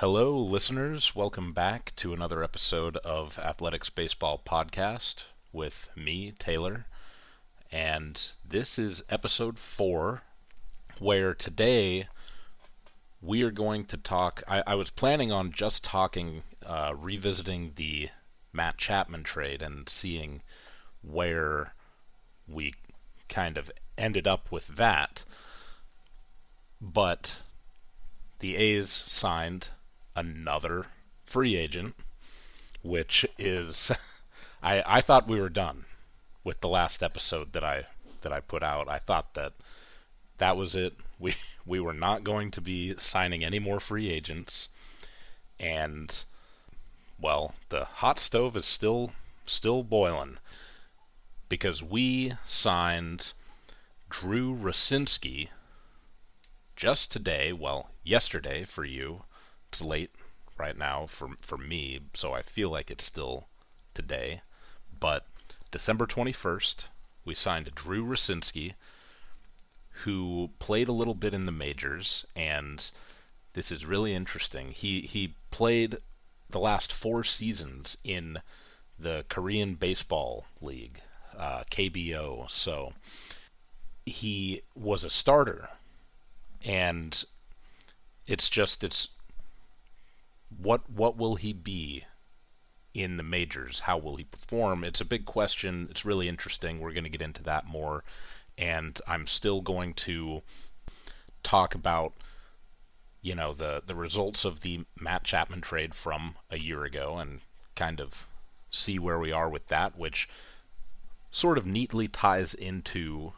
Hello, listeners. Welcome back to another episode of Athletics Baseball Podcast with me, Taylor. And this is episode four, where today we are going to talk. I, I was planning on just talking, uh, revisiting the Matt Chapman trade and seeing where we kind of ended up with that. But the A's signed another free agent, which is I I thought we were done with the last episode that I that I put out. I thought that that was it. We we were not going to be signing any more free agents and well, the hot stove is still still boiling because we signed Drew Rucinski just today, well, yesterday for you. It's late right now for for me, so I feel like it's still today. But December 21st, we signed Drew Rucinski, who played a little bit in the majors, and this is really interesting. He he played the last four seasons in the Korean Baseball League, uh, KBO. So he was a starter, and it's just it's what what will he be in the majors? How will he perform? It's a big question. It's really interesting. We're going to get into that more, and I'm still going to talk about you know the the results of the Matt Chapman trade from a year ago and kind of see where we are with that, which sort of neatly ties into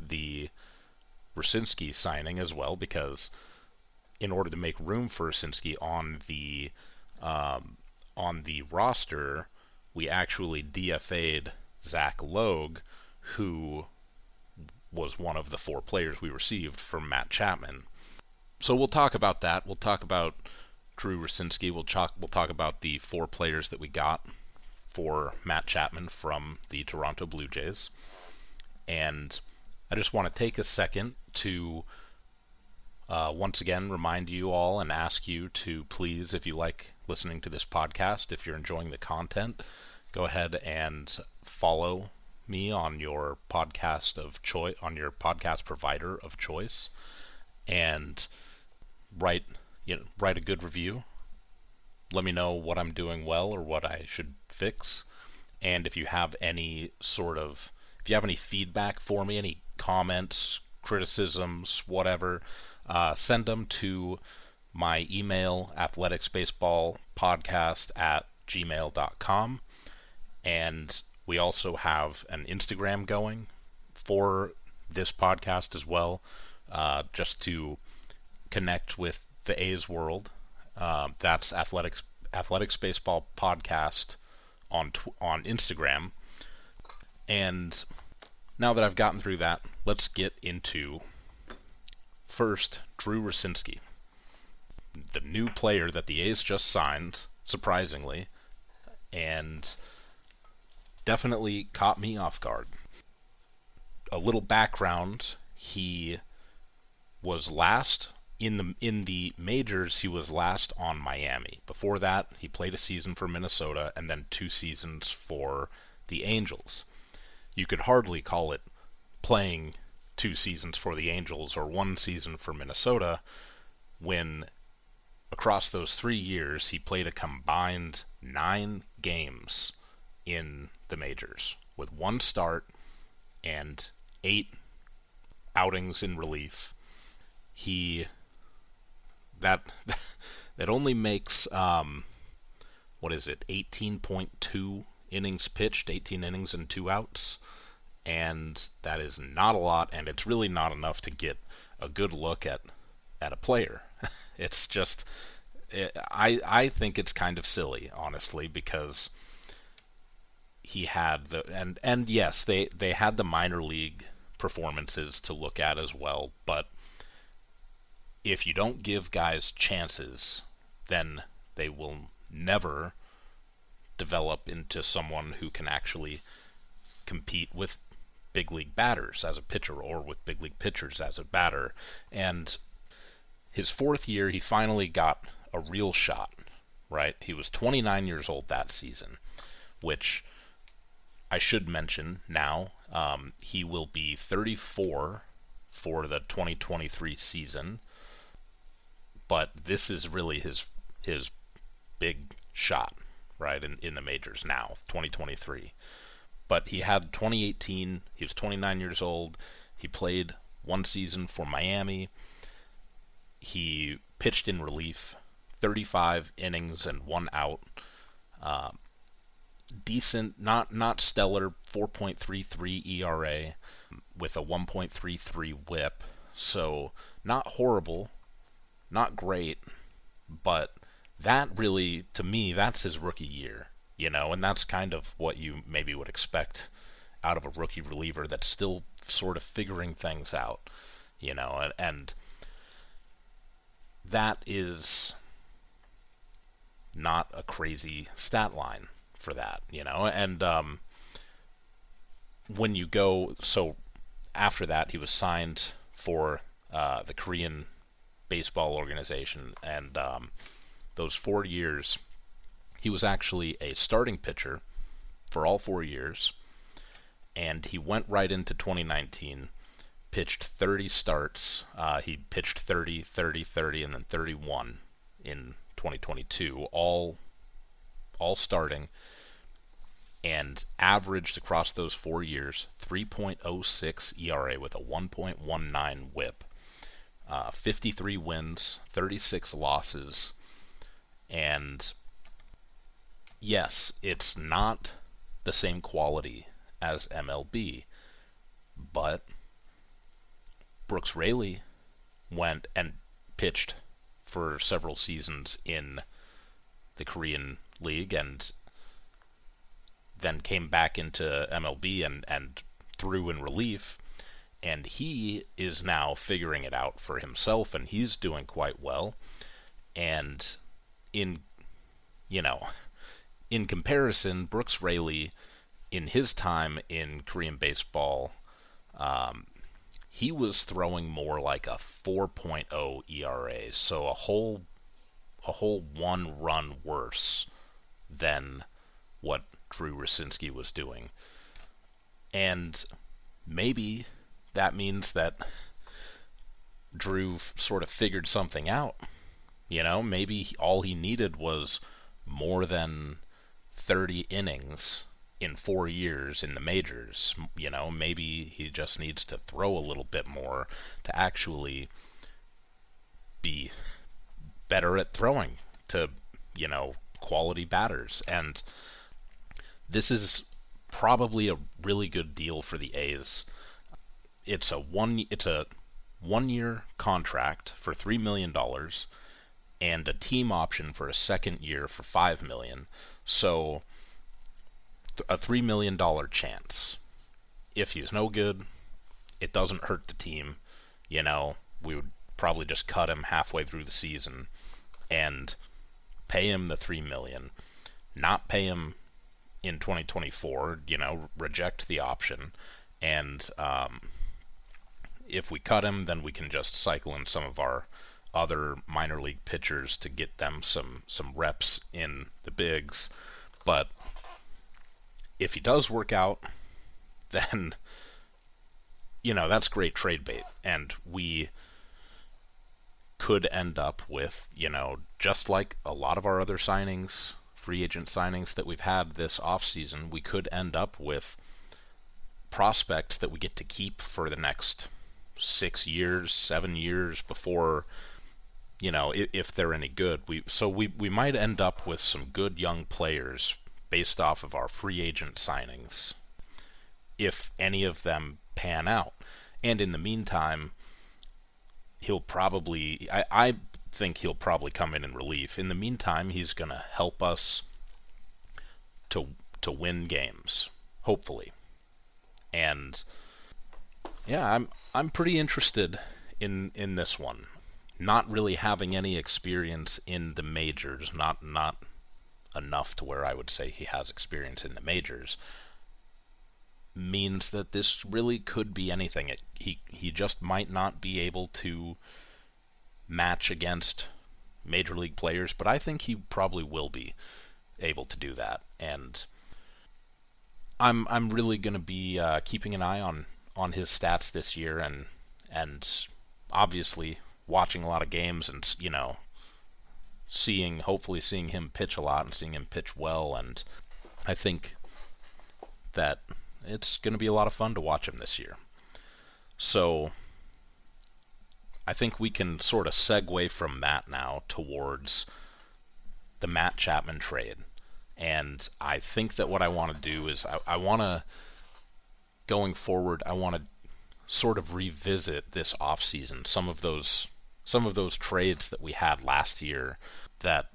the Rucinski signing as well, because in order to make room for Rucinski on the um, on the roster, we actually DFA'd Zach Logue, who was one of the four players we received from Matt Chapman. So we'll talk about that. We'll talk about Drew Rucinski. We'll talk we'll talk about the four players that we got for Matt Chapman from the Toronto Blue Jays. And I just want to take a second to uh, once again remind you all and ask you to please, if you like listening to this podcast, if you're enjoying the content, go ahead and follow me on your podcast of choice, on your podcast provider of choice, and write you know write a good review. Let me know what I'm doing well or what I should fix, and if you have any sort of if you have any feedback for me, any comments, criticisms, whatever, uh, send them to my email, athleticsbaseballpodcast at gmail.com. And we also have an Instagram going for this podcast as well, uh, just to connect with the A's world. Uh, that's athletics athletics baseball podcast on tw- on Instagram. And now that I've gotten through that, let's get into first Drew Rucinski, the new player that the A's just signed, surprisingly, and definitely caught me off guard. A little background: he was last in the in the majors. He was last on Miami. Before that, he played a season for Minnesota and then two seasons for the Angels you could hardly call it playing two seasons for the Angels or one season for Minnesota when across those three years he played a combined nine games in the majors with one start and eight outings in relief. He that that only makes um, what is it 18.2 innings pitched, 18 innings and two outs, and that is not a lot, and it's really not enough to get a good look at at a player. it's just it, I I think it's kind of silly, honestly, because he had the and and yes, they they had the minor league performances to look at as well, but if you don't give guys chances, then they will never develop into someone who can actually compete with big league batters as a pitcher or with big league pitchers as a batter. And his fourth year, he finally got a real shot, right? He was 29 years old that season, which I should mention now. Um, he will be 34 for the 2023 season, but this is really his his big shot, right, in, in the majors now, 2023. But he had 2018, he was 29 years old, he played one season for Miami, he pitched in relief, 35 innings and one out. Uh, decent, not not stellar, 4.33 ERA with a 1.33 WHIP. So not horrible, not great, but that really, to me, that's his rookie year, you know, and that's kind of what you maybe would expect out of a rookie reliever that's still sort of figuring things out, you know, and, and that is not a crazy stat line for that, you know, and um, when you go, so after that, he was signed for uh, the Korean baseball organization, and um, those four years, he was actually a starting pitcher for all four years, and he went right into 2019, pitched 30 starts. Uh, he pitched 30, 30, 30, and then 31 in 2022, all all starting, and averaged across those four years 3.06 ERA with a 1.19 WHIP. Uh, 53 wins, 36 losses, and yes, it's not the same quality as MLB, but Brooks Raley went and pitched for several seasons in the Korean League and then came back into MLB and, and threw in relief. And he is now figuring it out for himself, and he's doing quite well. And in you know, in comparison, Brooks Raley, in his time in Korean baseball, um, he was throwing more like a 4.0 ERA, so a whole a whole one run worse than what Drew Rucinski was doing. And maybe that means that Drew sort of figured something out you know, maybe all he needed was more than 30 innings in four years in the majors. You know, maybe he just needs to throw a little bit more to actually be better at throwing to, you know, quality batters. And this is probably a really good deal for the A's. It's a one it's a one year contract for three million dollars and a team option for a second year for five million. So a three million dollar chance. If he's no good, it doesn't hurt the team. You know, we would probably just cut him halfway through the season and pay him the three million. Not pay him in 2024. You know, reject the option, and um, if we cut him, then we can just cycle in some of our other minor league pitchers to get them some some reps in the bigs. But if he does work out, then you know that's great trade bait, and we could end up with you know just like a lot of our other signings, free agent signings that we've had this off season, we could end up with prospects that we get to keep for the next six years, seven years before you know, if, if, they're any good. We so we we might end up with some good young players based off of our free agent signings, if any of them pan out. And in the meantime, he'll probably I, I think he'll probably come in in relief. In the meantime, he's going to help us to to win games, hopefully. And yeah, I'm I'm pretty interested in in this one not really having any experience in the majors, not not enough to where I would say he has experience in the majors, means that this really could be anything. It, he he just might not be able to match against major league players, but I think he probably will be able to do that. And I'm I'm really going to be uh, keeping an eye on on his stats this year, and and obviously watching a lot of games, and you know, seeing hopefully seeing him pitch a lot and seeing him pitch well, and I think that it's going to be a lot of fun to watch him this year. So I think we can sort of segue from that now towards the Matt Chapman trade. And I think that what I want to do is I, I want to, going forward, I want to sort of revisit this offseason, some of those some of those trades that we had last year that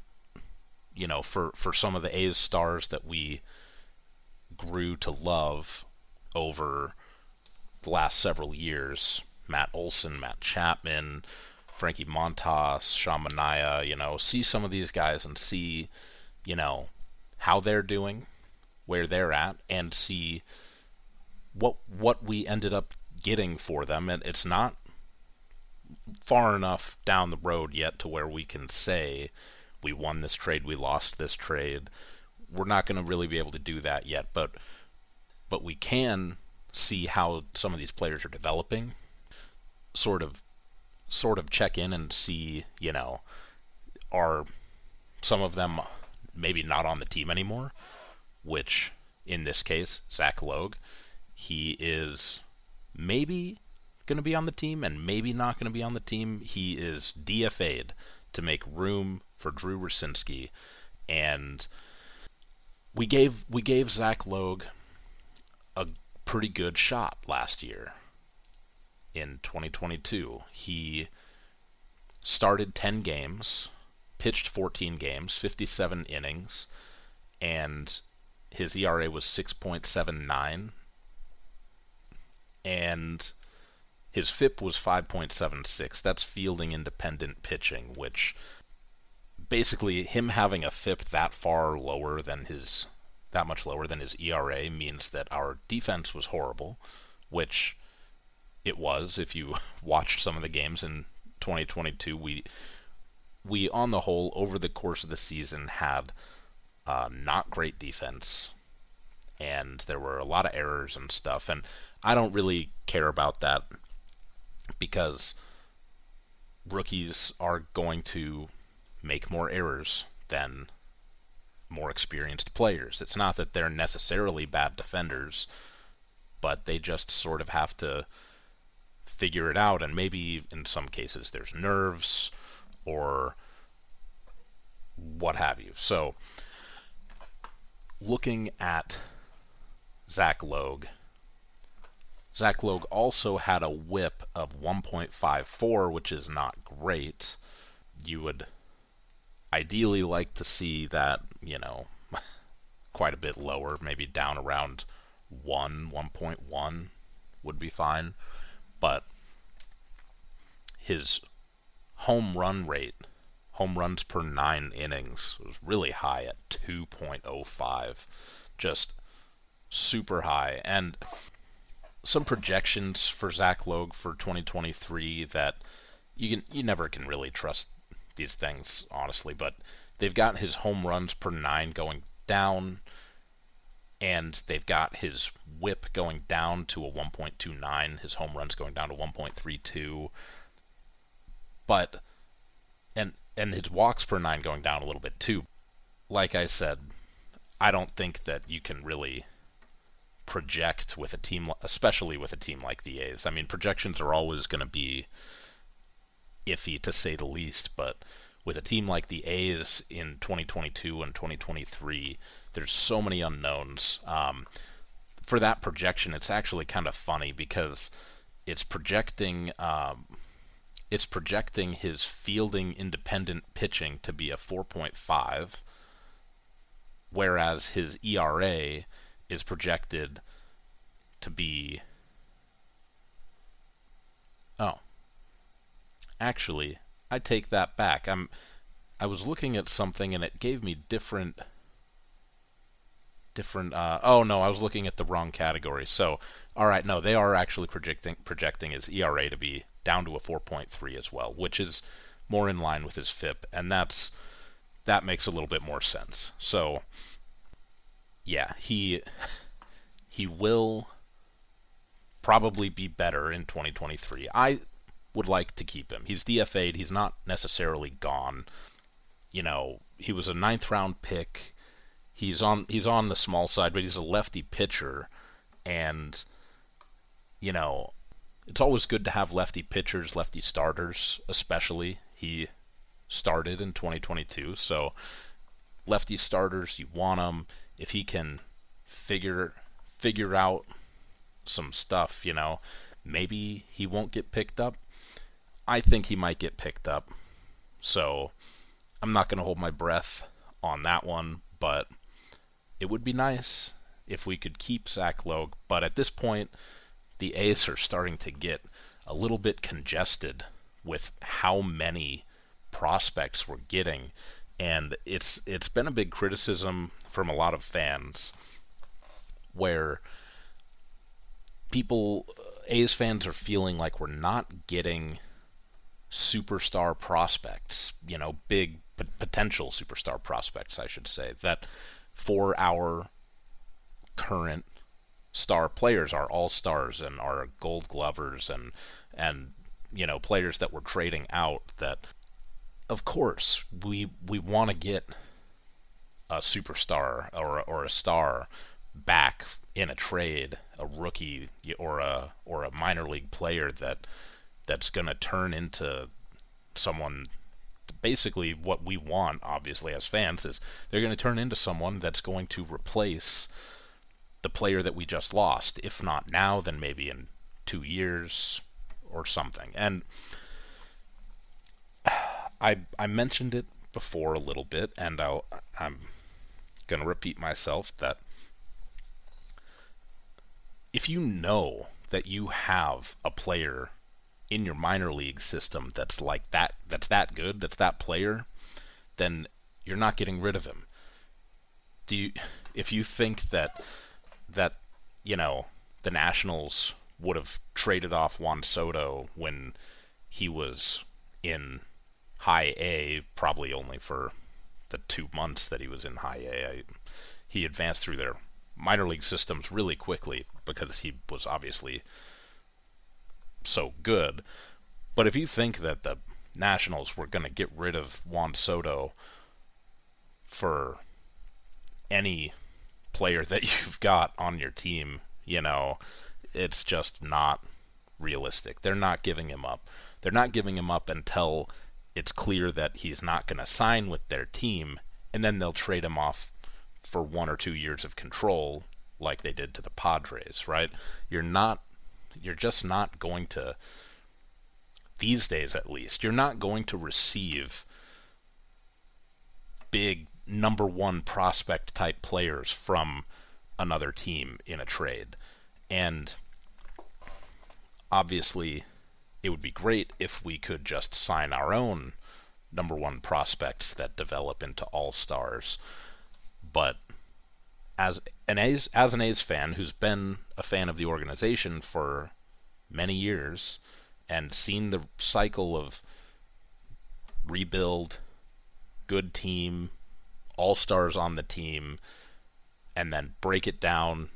you know for for some of the A's stars that we grew to love over the last several years Matt Olson, Matt Chapman, Frankie Montas, Sean Manaea, you know, see some of these guys and see, you know, how they're doing, where they're at, and see what what we ended up getting for them. And it's not far enough down the road yet to where we can say we won this trade, we lost this trade. We're not going to really be able to do that yet, but but we can see how some of these players are developing, sort of sort of check in and see, you know, are some of them maybe not on the team anymore, which in this case, Zach Logue, he is maybe going to be on the team and maybe not going to be on the team. He is DFA'd to make room for Drew Rucinski, and we gave we gave Zach Logue a pretty good shot last year. In 2022, he started 10 games, pitched 14 games, 57 innings, and his ERA was 6.79 and his FIP was 5.76. That's fielding independent pitching, which basically him having a FIP that far lower than his that much lower than his ERA means that our defense was horrible, which it was if you watched some of the games in 2022 we we on the whole over the course of the season had uh, not great defense and there were a lot of errors and stuff and I don't really care about that because rookies are going to make more errors than more experienced players. It's not that they're necessarily bad defenders, but they just sort of have to figure it out and maybe in some cases there's nerves or what have you. So looking at Zach Logue Zach Logue also had a whip of 1.54, which is not great. You would ideally like to see that, you know, quite a bit lower, maybe down around 1, 1.1 would be fine. But his home run rate, home runs per nine innings, was really high at 2.05. Just super high. And some projections for Zach Logue for 2023 that you can you never can really trust these things honestly, but they've got his home runs per nine going down, and they've got his WHIP going down to a 1.29, his home runs going down to 1.32, but and and his walks per nine going down a little bit too. Like I said, I don't think that you can really project with a team, especially with a team like the A's. I mean, projections are always going to be iffy to say the least, but with a team like the A's in 2022 and 2023, there's so many unknowns. Um, for that projection, it's actually kind of funny because it's projecting um, it's projecting his fielding independent pitching to be a 4.5, whereas his ERA is projected to be. Oh. Actually, I take that back. I'm. I was looking at something and it gave me different. Different. Uh, oh no, I was looking at the wrong category. So, all right, no, they are actually projecting projecting his ERA to be down to a 4.3 as well, which is more in line with his FIP, and that's that makes a little bit more sense. So yeah, he he will probably be better in 2023. I would like to keep him. He's DFA'd. He's not necessarily gone. You know, he was a ninth round pick. He's on he's on the small side, but he's a lefty pitcher, and you know, it's always good to have lefty pitchers, lefty starters, especially. He started in 2022, so lefty starters, you want them if he can figure figure out some stuff, you know, maybe he won't get picked up. I think he might get picked up. So I'm not going to hold my breath on that one, but it would be nice if we could keep Zach Logue. But at this point, the A's are starting to get a little bit congested with how many prospects we're getting. And it's it's been a big criticism from a lot of fans where people uh, A's fans are feeling like we're not getting superstar prospects, you know, big p- potential superstar prospects, I should say, that for our current star players are all stars and are gold glovers and and you know players that we're trading out that of course we we want to get a superstar or or a star back in a trade, a rookie or a or a minor league player that that's going to turn into someone basically what we want obviously as fans is they're going to turn into someone that's going to replace the player that we just lost if not now then maybe in 2 years or something. And I I mentioned it before a little bit and I'll I'm to repeat myself that if you know that you have a player in your minor league system that's like that that's that good that's that player then you're not getting rid of him. Do you if you think that that you know the nationals would have traded off Juan Soto when he was in high A probably only for the two months that he was in high A. I, he advanced through their minor league systems really quickly because he was obviously so good. But if you think that the Nationals were going to get rid of Juan Soto for any player that you've got on your team, you know, it's just not realistic. They're not giving him up. They're not giving him up until it's clear that he's not going to sign with their team, and then they'll trade him off for one or two years of control, like they did to the Padres, right? You're not, you're just not going to, these days at least, you're not going to receive big number one prospect type players from another team in a trade. And obviously, it would be great if we could just sign our own number one prospects that develop into all stars. But as an A's as an A's fan who's been a fan of the organization for many years and seen the cycle of rebuild, good team, all stars on the team, and then break it down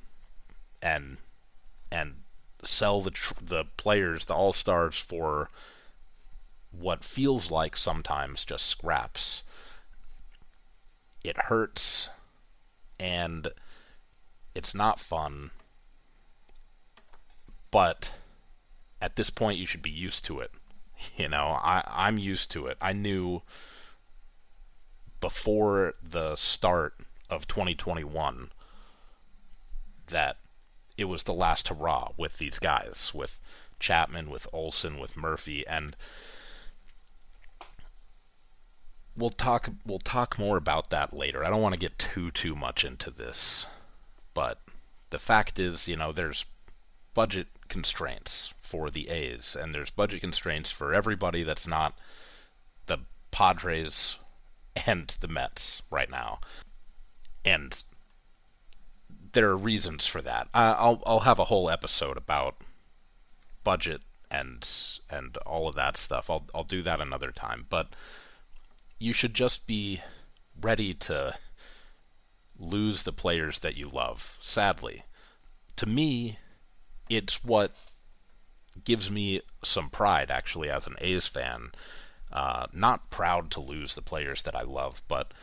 and and sell the tr- the players, the all stars, for what feels like sometimes just scraps. It hurts, and it's not fun. But at this point, you should be used to it. You know, I I'm used to it. I knew before the start of 2021 that it was the last hurrah with these guys, with Chapman, with Olson, with Murphy, and we'll talk we'll talk more about that later. I don't want to get too too much into this, but the fact is, you know, there's budget constraints for the A's, and there's budget constraints for everybody that's not the Padres and the Mets right now. And there are reasons for that. I'll I'll have a whole episode about budget and and all of that stuff. I'll I'll do that another time, but you should just be ready to lose the players that you love. Sadly, to me, it's what gives me some pride actually as an A's fan. Uh, not proud to lose the players that I love, but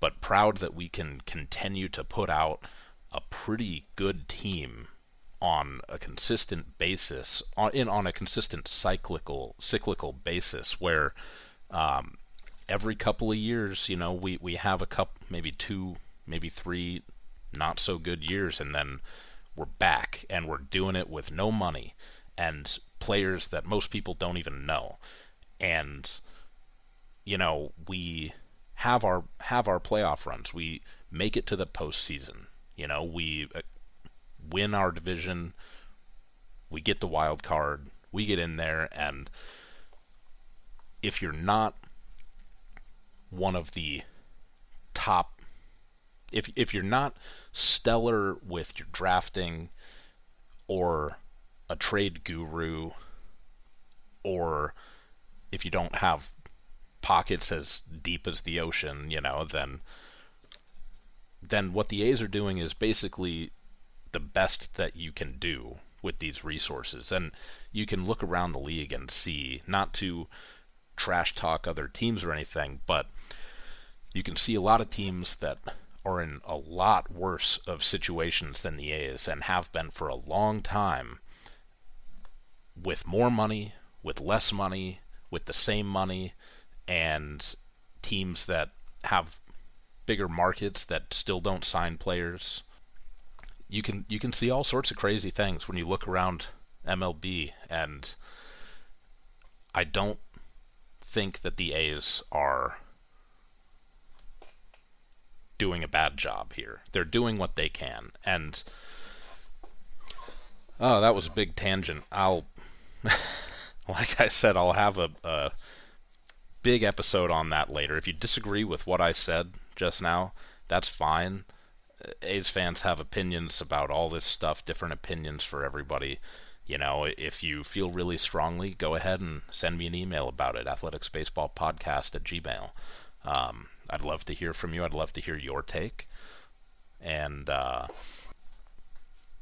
but proud that we can continue to put out a pretty good team on a consistent basis, on in on a consistent cyclical cyclical basis, where um, every couple of years, you know, we we have a couple, maybe two, maybe three, not so good years, and then we're back and we're doing it with no money and players that most people don't even know, and you know we have our have our playoff runs. We make it to the postseason. You know, we uh, win our division. We get the wild card. We get in there, and if you're not one of the top, if if you're not stellar with your drafting, or a trade guru, or if you don't have pockets as deep as the ocean, you know, then then what the A's are doing is basically the best that you can do with these resources. And you can look around the league and see, not to trash talk other teams or anything, but you can see a lot of teams that are in a lot worse of situations than the A's and have been for a long time with more money, with less money, with the same money, and teams that have bigger markets that still don't sign players you can you can see all sorts of crazy things when you look around MLB and I don't think that the A's are doing a bad job here. They're doing what they can and Oh, that was a big tangent. I'll like I said, I'll have a, a big episode on that later. If you disagree with what I said just now, that's fine. A's fans have opinions about all this stuff, different opinions for everybody. You know, if you feel really strongly, go ahead and send me an email about it, athleticsbaseballpodcast at gmail. Um, I'd love to hear from you. I'd love to hear your take. And uh,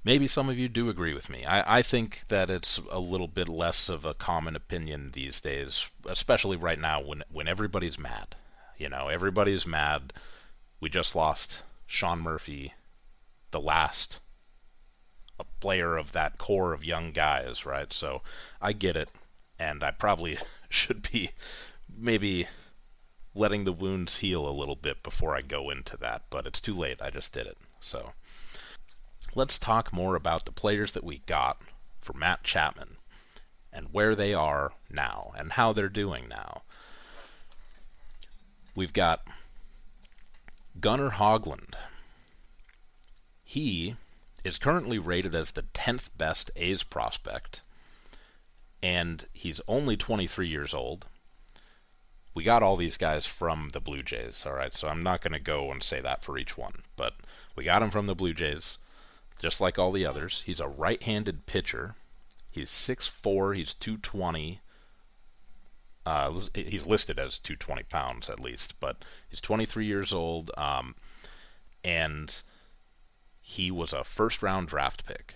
maybe some of you do agree with me. I, I think that it's a little bit less of a common opinion these days, especially right now when, when everybody's mad. You know, everybody's mad. We just lost Sean Murphy, the last a player of that core of young guys, right? So I get it, and I probably should be maybe letting the wounds heal a little bit before I go into that, but it's too late. I just did it. So let's talk more about the players that we got for Matt Chapman and where they are now and how they're doing now. We've got Gunnar Hoglund. He is currently rated as the 10th best A's prospect, and he's only 23 years old. We got all these guys from the Blue Jays, all right, so I'm not going to go and say that for each one, but we got him from the Blue Jays, just like all the others. He's a right handed pitcher. He's 6'4, he's 220. Uh, he's listed as 220 pounds at least, but he's 23 years old, um, and he was a first round draft pick.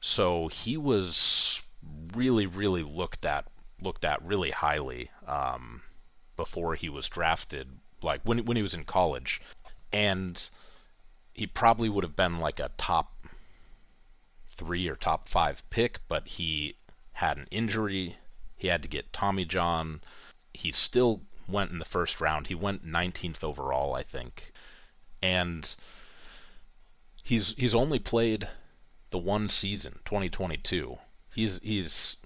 So he was really, really looked at looked at really highly um, before he was drafted, like when when he was in college, and he probably would have been like a top three or top five pick, but he had an injury he had to get Tommy John. He still went in the first round. He went 19th overall, I think. And he's he's only played the one season, 2022. He's he's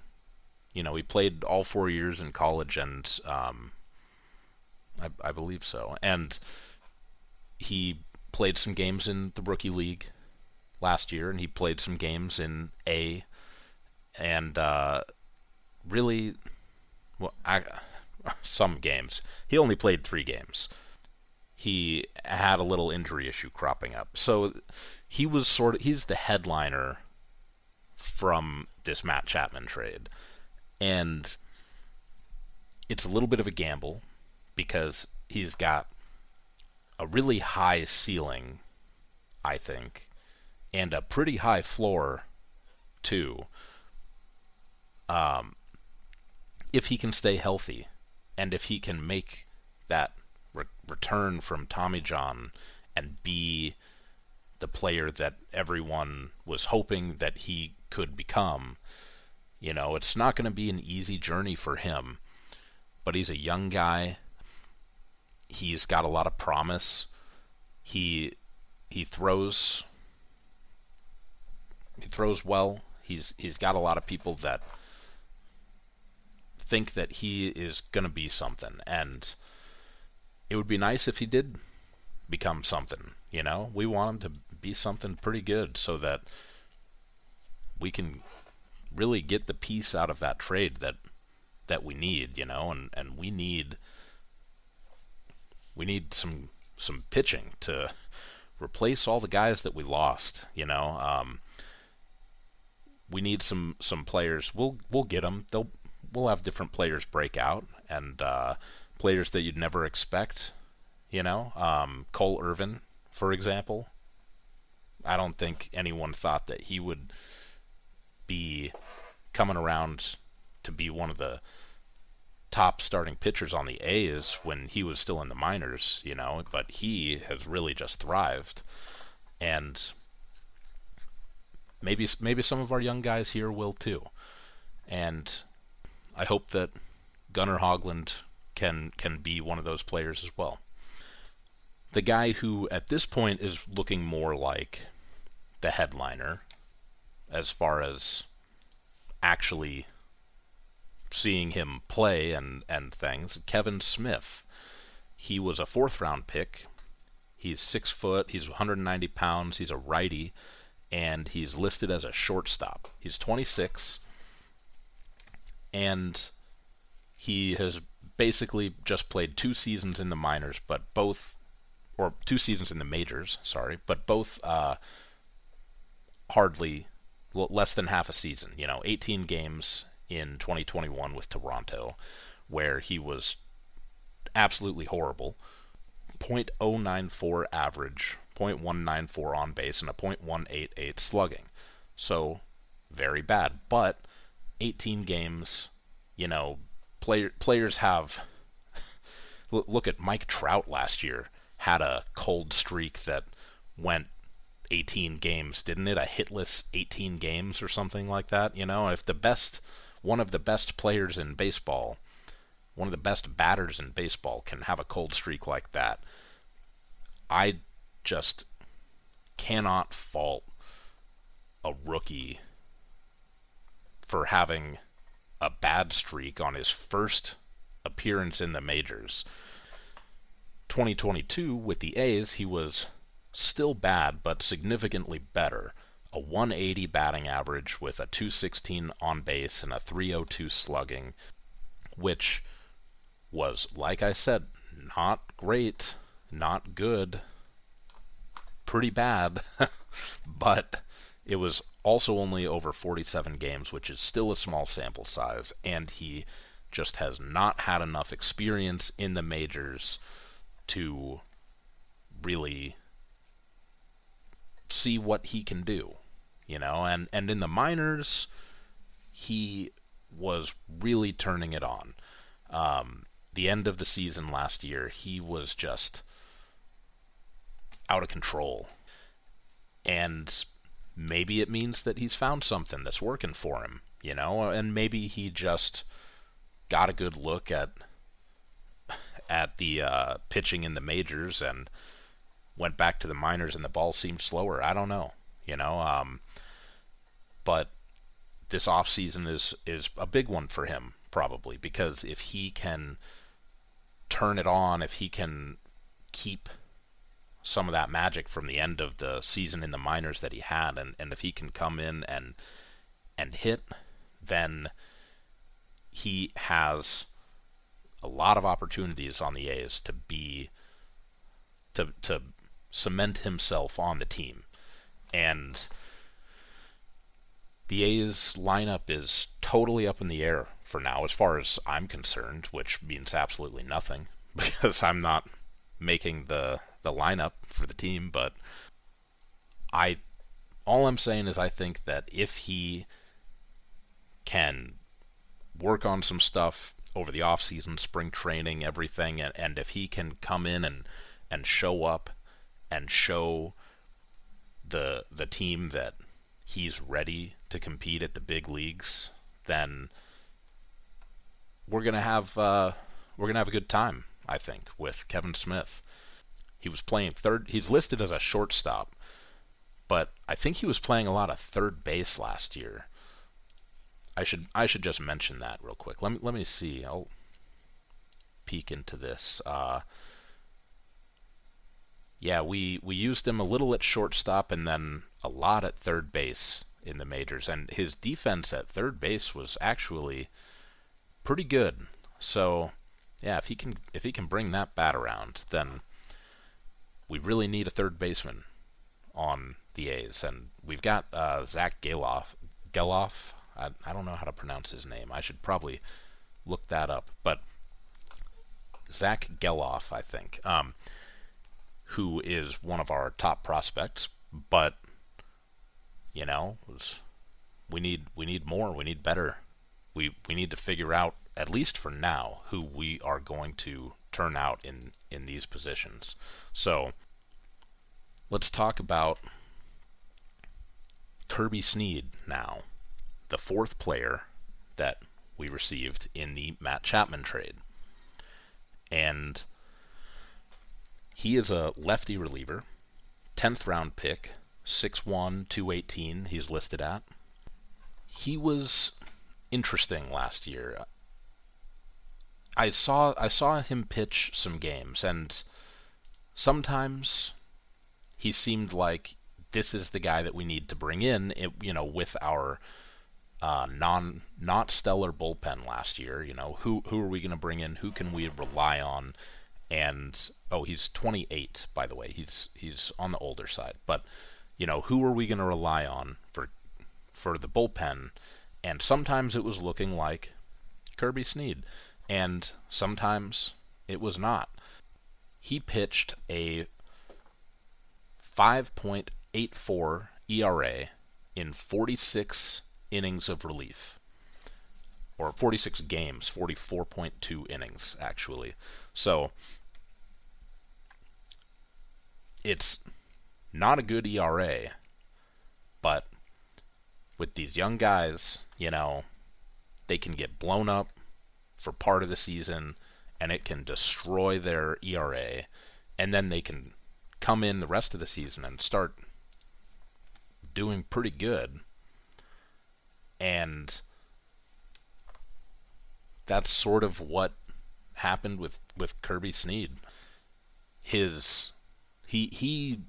you know, he played all 4 years in college and um I, I believe so. And he played some games in the rookie league last year and he played some games in A and uh really, well, I, some games. He only played three games. He had a little injury issue cropping up. So he was sort of, he's the headliner from this Matt Chapman trade. And it's a little bit of a gamble because he's got a really high ceiling, I think, and a pretty high floor too. Um, if he can stay healthy, and if he can make that re- return from Tommy John and be the player that everyone was hoping that he could become, you know, it's not going to be an easy journey for him. But he's a young guy. He's got a lot of promise. He he throws he throws well. He's he's got a lot of people that think that he is going to be something and it would be nice if he did become something, you know? We want him to be something pretty good so that we can really get the piece out of that trade that that we need, you know, and, and we need we need some some pitching to replace all the guys that we lost, you know. Um, we need some some players. We'll we'll get them. They'll we'll have different players break out and uh, players that you'd never expect. You know, um, Cole Irvin, for example. I don't think anyone thought that he would be coming around to be one of the top starting pitchers on the A's when he was still in the minors, you know, but he has really just thrived. And maybe maybe some of our young guys here will too. And I hope that Gunnar Hoglund can can be one of those players as well. The guy who at this point is looking more like the headliner as far as actually seeing him play and, and things, Kevin Smith. He was a fourth round pick. He's six foot, he's 190 pounds, he's a righty, and he's listed as a shortstop. He's 26, and he has basically just played two seasons in the minors, but both, or two seasons in the majors, sorry, but both uh, hardly less than half a season. You know, 18 games in 2021 with Toronto, where he was absolutely horrible. 0.094 average, 0.194 on base, and a 0.188 slugging. So, very bad. But 18 games, you know, player, players have. Look at Mike Trout last year, had a cold streak that went 18 games, didn't it? A hitless 18 games or something like that, you know? If the best, one of the best players in baseball, one of the best batters in baseball can have a cold streak like that, I just cannot fault a rookie for having a bad streak on his first appearance in the majors. 2022 with the A's, he was still bad, but significantly better. A 180 batting average with a 216 on base and a 302 slugging, which was, like I said, not great, not good, pretty bad, but it was also only over 47 games, which is still a small sample size, and he just has not had enough experience in the majors to really see what he can do, you know, and and in the minors he was really turning it on. Um, the end of the season last year, he was just out of control. And maybe it means that he's found something that's working for him, you know, and maybe he just got a good look at at the uh, pitching in the majors and went back to the minors and the ball seemed slower. I don't know, you know, um, but this off season is is a big one for him probably because if he can turn it on, if he can keep some of that magic from the end of the season in the minors that he had, and, and if he can come in and and hit, then he has a lot of opportunities on the A's to be to to cement himself on the team. And the A's lineup is totally up in the air for now, as far as I'm concerned, which means absolutely nothing because I'm not making the the lineup for the team. But I, all I'm saying is, I think that if he can work on some stuff over the off season, spring training, everything, and, and if he can come in and and show up and show the the team that he's ready to compete at the big leagues, then we're gonna have uh, we're gonna have a good time. I think with Kevin Smith. He was playing third. He's listed as a shortstop, but I think he was playing a lot of third base last year. I should I should just mention that real quick. Let me let me see. I'll peek into this. Uh, yeah, we we used him a little at shortstop and then a lot at third base in the majors, and his defense at third base was actually pretty good. So, yeah, if he can if he can bring that bat around, then we really need a third baseman on the A's, and we've got uh, Zach Gelof. Gelof, I, I don't know how to pronounce his name. I should probably look that up, but Zach Gelof, I think. Um, who is one of our top prospects, but you know, we need we need more, we need better. We we need to figure out at least for now who we are going to turn out in in these positions. So, let's talk about Kirby Snead now, the fourth player that we received in the Matt Chapman trade. And he is a lefty reliever, 10th round pick, 6'1, 218, he's listed at. He was interesting last year. I saw I saw him pitch some games and sometimes he seemed like this is the guy that we need to bring in, you know, with our uh, non not stellar bullpen last year. You know, who who are we going to bring in? Who can we rely on? and oh, he's 28 by the way. He's he's on the older side. But you know, who are we going to rely on for for the bullpen? And sometimes it was looking like Kirby Snead, and sometimes it was not. He pitched a 5.84 ERA in 46 innings of relief. Or 46 games, 44.2 innings, actually. So, it's not a good ERA, but with these young guys, you know, they can get blown up for part of the season and it can destroy their ERA and then they can come in the rest of the season and start doing pretty good. And that's sort of what happened with, with Kirby Snead. His he he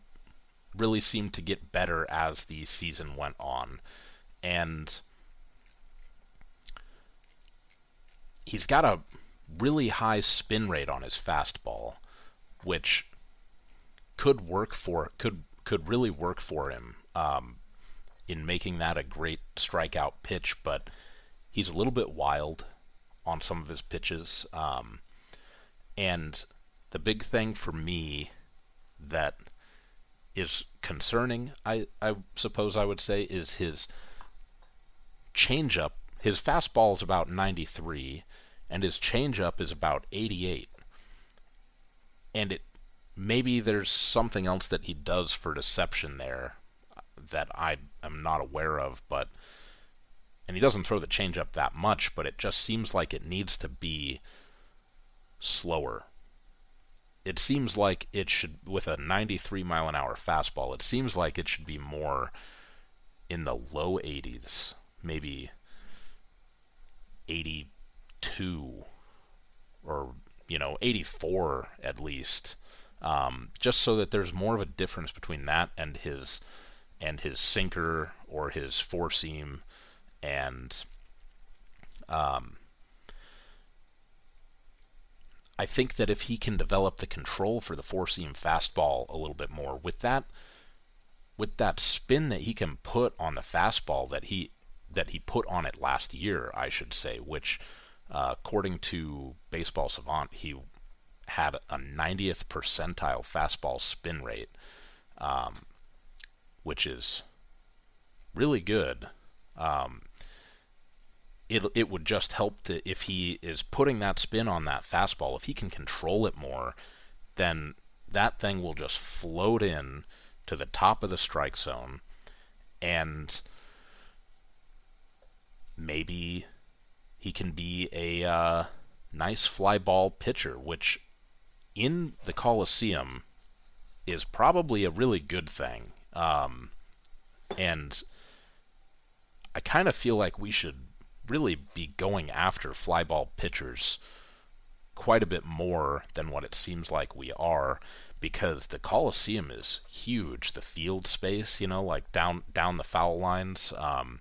really seemed to get better as the season went on, and he's got a really high spin rate on his fastball, which could work for could could really work for him um, in making that a great strikeout pitch. But he's a little bit wild on some of his pitches, um, and the big thing for me that is concerning, I, I suppose I would say, is his changeup. His fastball is about 93, and his changeup is about 88. And it maybe there's something else that he does for deception there that I am not aware of, but and he doesn't throw the changeup that much, but it just seems like it needs to be slower it seems like it should with a 93 mile an hour fastball it seems like it should be more in the low 80s maybe 82 or you know 84 at least um, just so that there's more of a difference between that and his and his sinker or his four seam and um, I think that if he can develop the control for the four seam fastball a little bit more with that with that spin that he can put on the fastball that he that he put on it last year, I should say, which uh, according to Baseball Savant, he had a 90th percentile fastball spin rate, um, which is really good. Um, it it would just help to if he is putting that spin on that fastball, if he can control it more, then that thing will just float in to the top of the strike zone and maybe he can be a uh, nice fly ball pitcher, which in the Coliseum is probably a really good thing. Um, and I kind of feel like we should really be going after fly ball pitchers quite a bit more than what it seems like we are because the Coliseum is huge. The field space, you know, like down down the foul lines, um,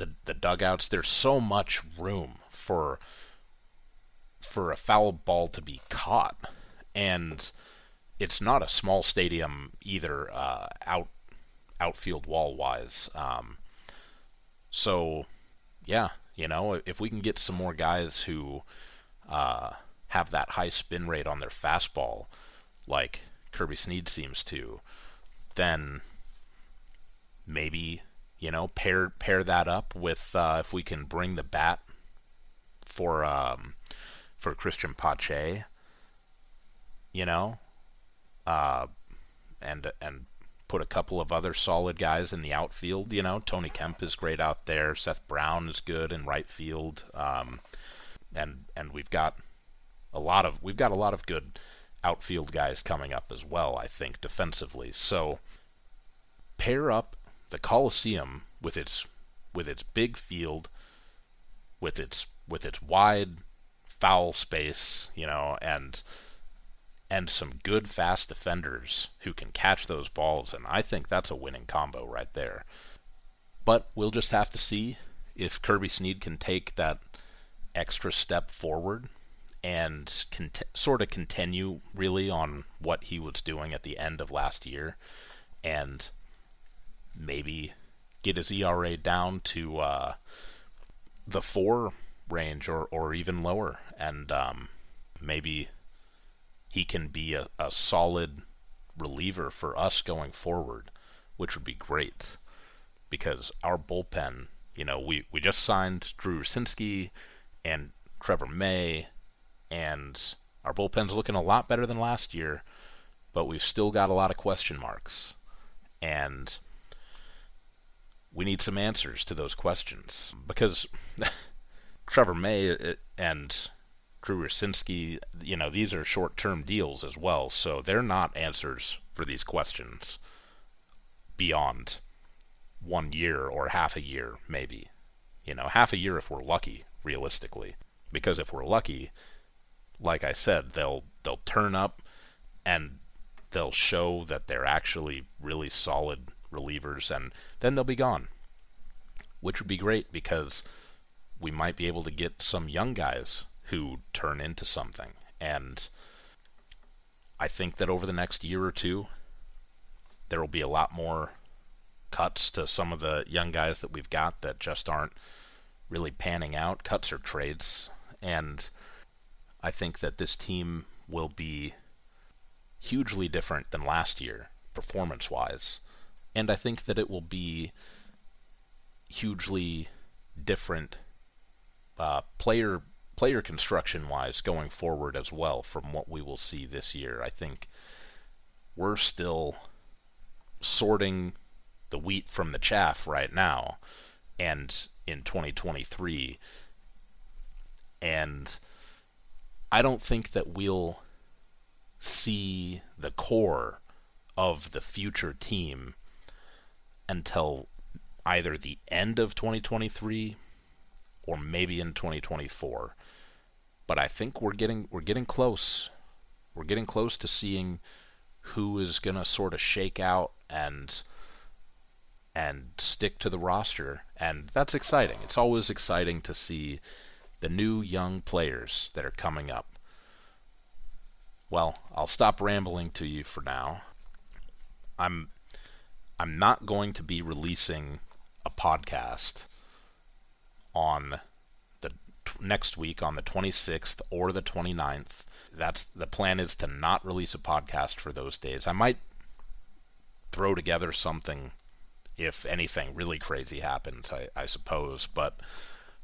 the the dugouts. There's so much room for for a foul ball to be caught, and it's not a small stadium either. Uh, out outfield wall wise. Um, so, yeah, you know, if we can get some more guys who uh, have that high spin rate on their fastball, like Kirby Snead seems to, then maybe you know pair pair that up with uh, if we can bring the bat for um, for Christian Pache, you know, uh, and and put a couple of other solid guys in the outfield. You know, Tony Kemp is great out there. Seth Brown is good in right field. Um, and and we've got a lot of we've got a lot of good outfield guys coming up as well. I think defensively. So pair up the Coliseum with its with its big field, with its with its wide foul space, you know, and and some good fast defenders who can catch those balls, and I think that's a winning combo right there. But we'll just have to see if Kirby Snead can take that extra step forward and sort of continue really on what he was doing at the end of last year and maybe get his ERA down to uh, the four range or, or even lower. And um, maybe he can be a, a solid reliever for us going forward, which would be great because our bullpen, you know, we, we just signed Drew Rucinski and Trevor May, and our bullpen's looking a lot better than last year, but we've still got a lot of question marks. And we need some answers to those questions because Trevor May uh, and Drew Rucinski, you know, these are short-term deals as well, so they're not answers for these questions beyond one year or half a year, maybe. You know, half a year if we're lucky, realistically. Because if we're lucky, like I said, they'll they'll turn up and they'll show that they're actually really solid relievers and then they'll be gone. Which would be great because we might be able to get some young guys who turn into something. And I think that over the next year or two, there will be a lot more cuts to some of the young guys that we've got that just aren't really panning out. Cuts or trades. And I think that this team will be hugely different than last year, performance wise. And I think that it will be hugely different uh, player player construction wise going forward as well from what we will see this year. I think we're still sorting the wheat from the chaff right now and in 2023 and I don't think that we'll see the core of the future team until either the end of 2023 or maybe in 2024. But I think we're getting we're getting close. We're getting close to seeing who is going to sort of shake out and and stick to the roster and that's exciting. It's always exciting to see the new young players that are coming up. Well, I'll stop rambling to you for now. I'm I'm not going to be releasing a podcast on the t- next week on the 26th or the 29th. That's the plan is to not release a podcast for those days. I might throw together something if anything really crazy happens, I, I suppose. But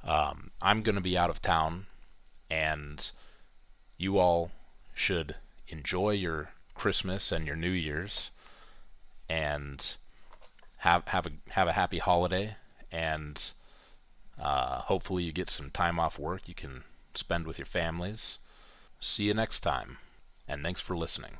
um, I'm going to be out of town, and you all should enjoy your Christmas and your New Year's, and have have a have a happy holiday, and uh, hopefully you get some time off work you can spend with your families. See you next time, and thanks for listening.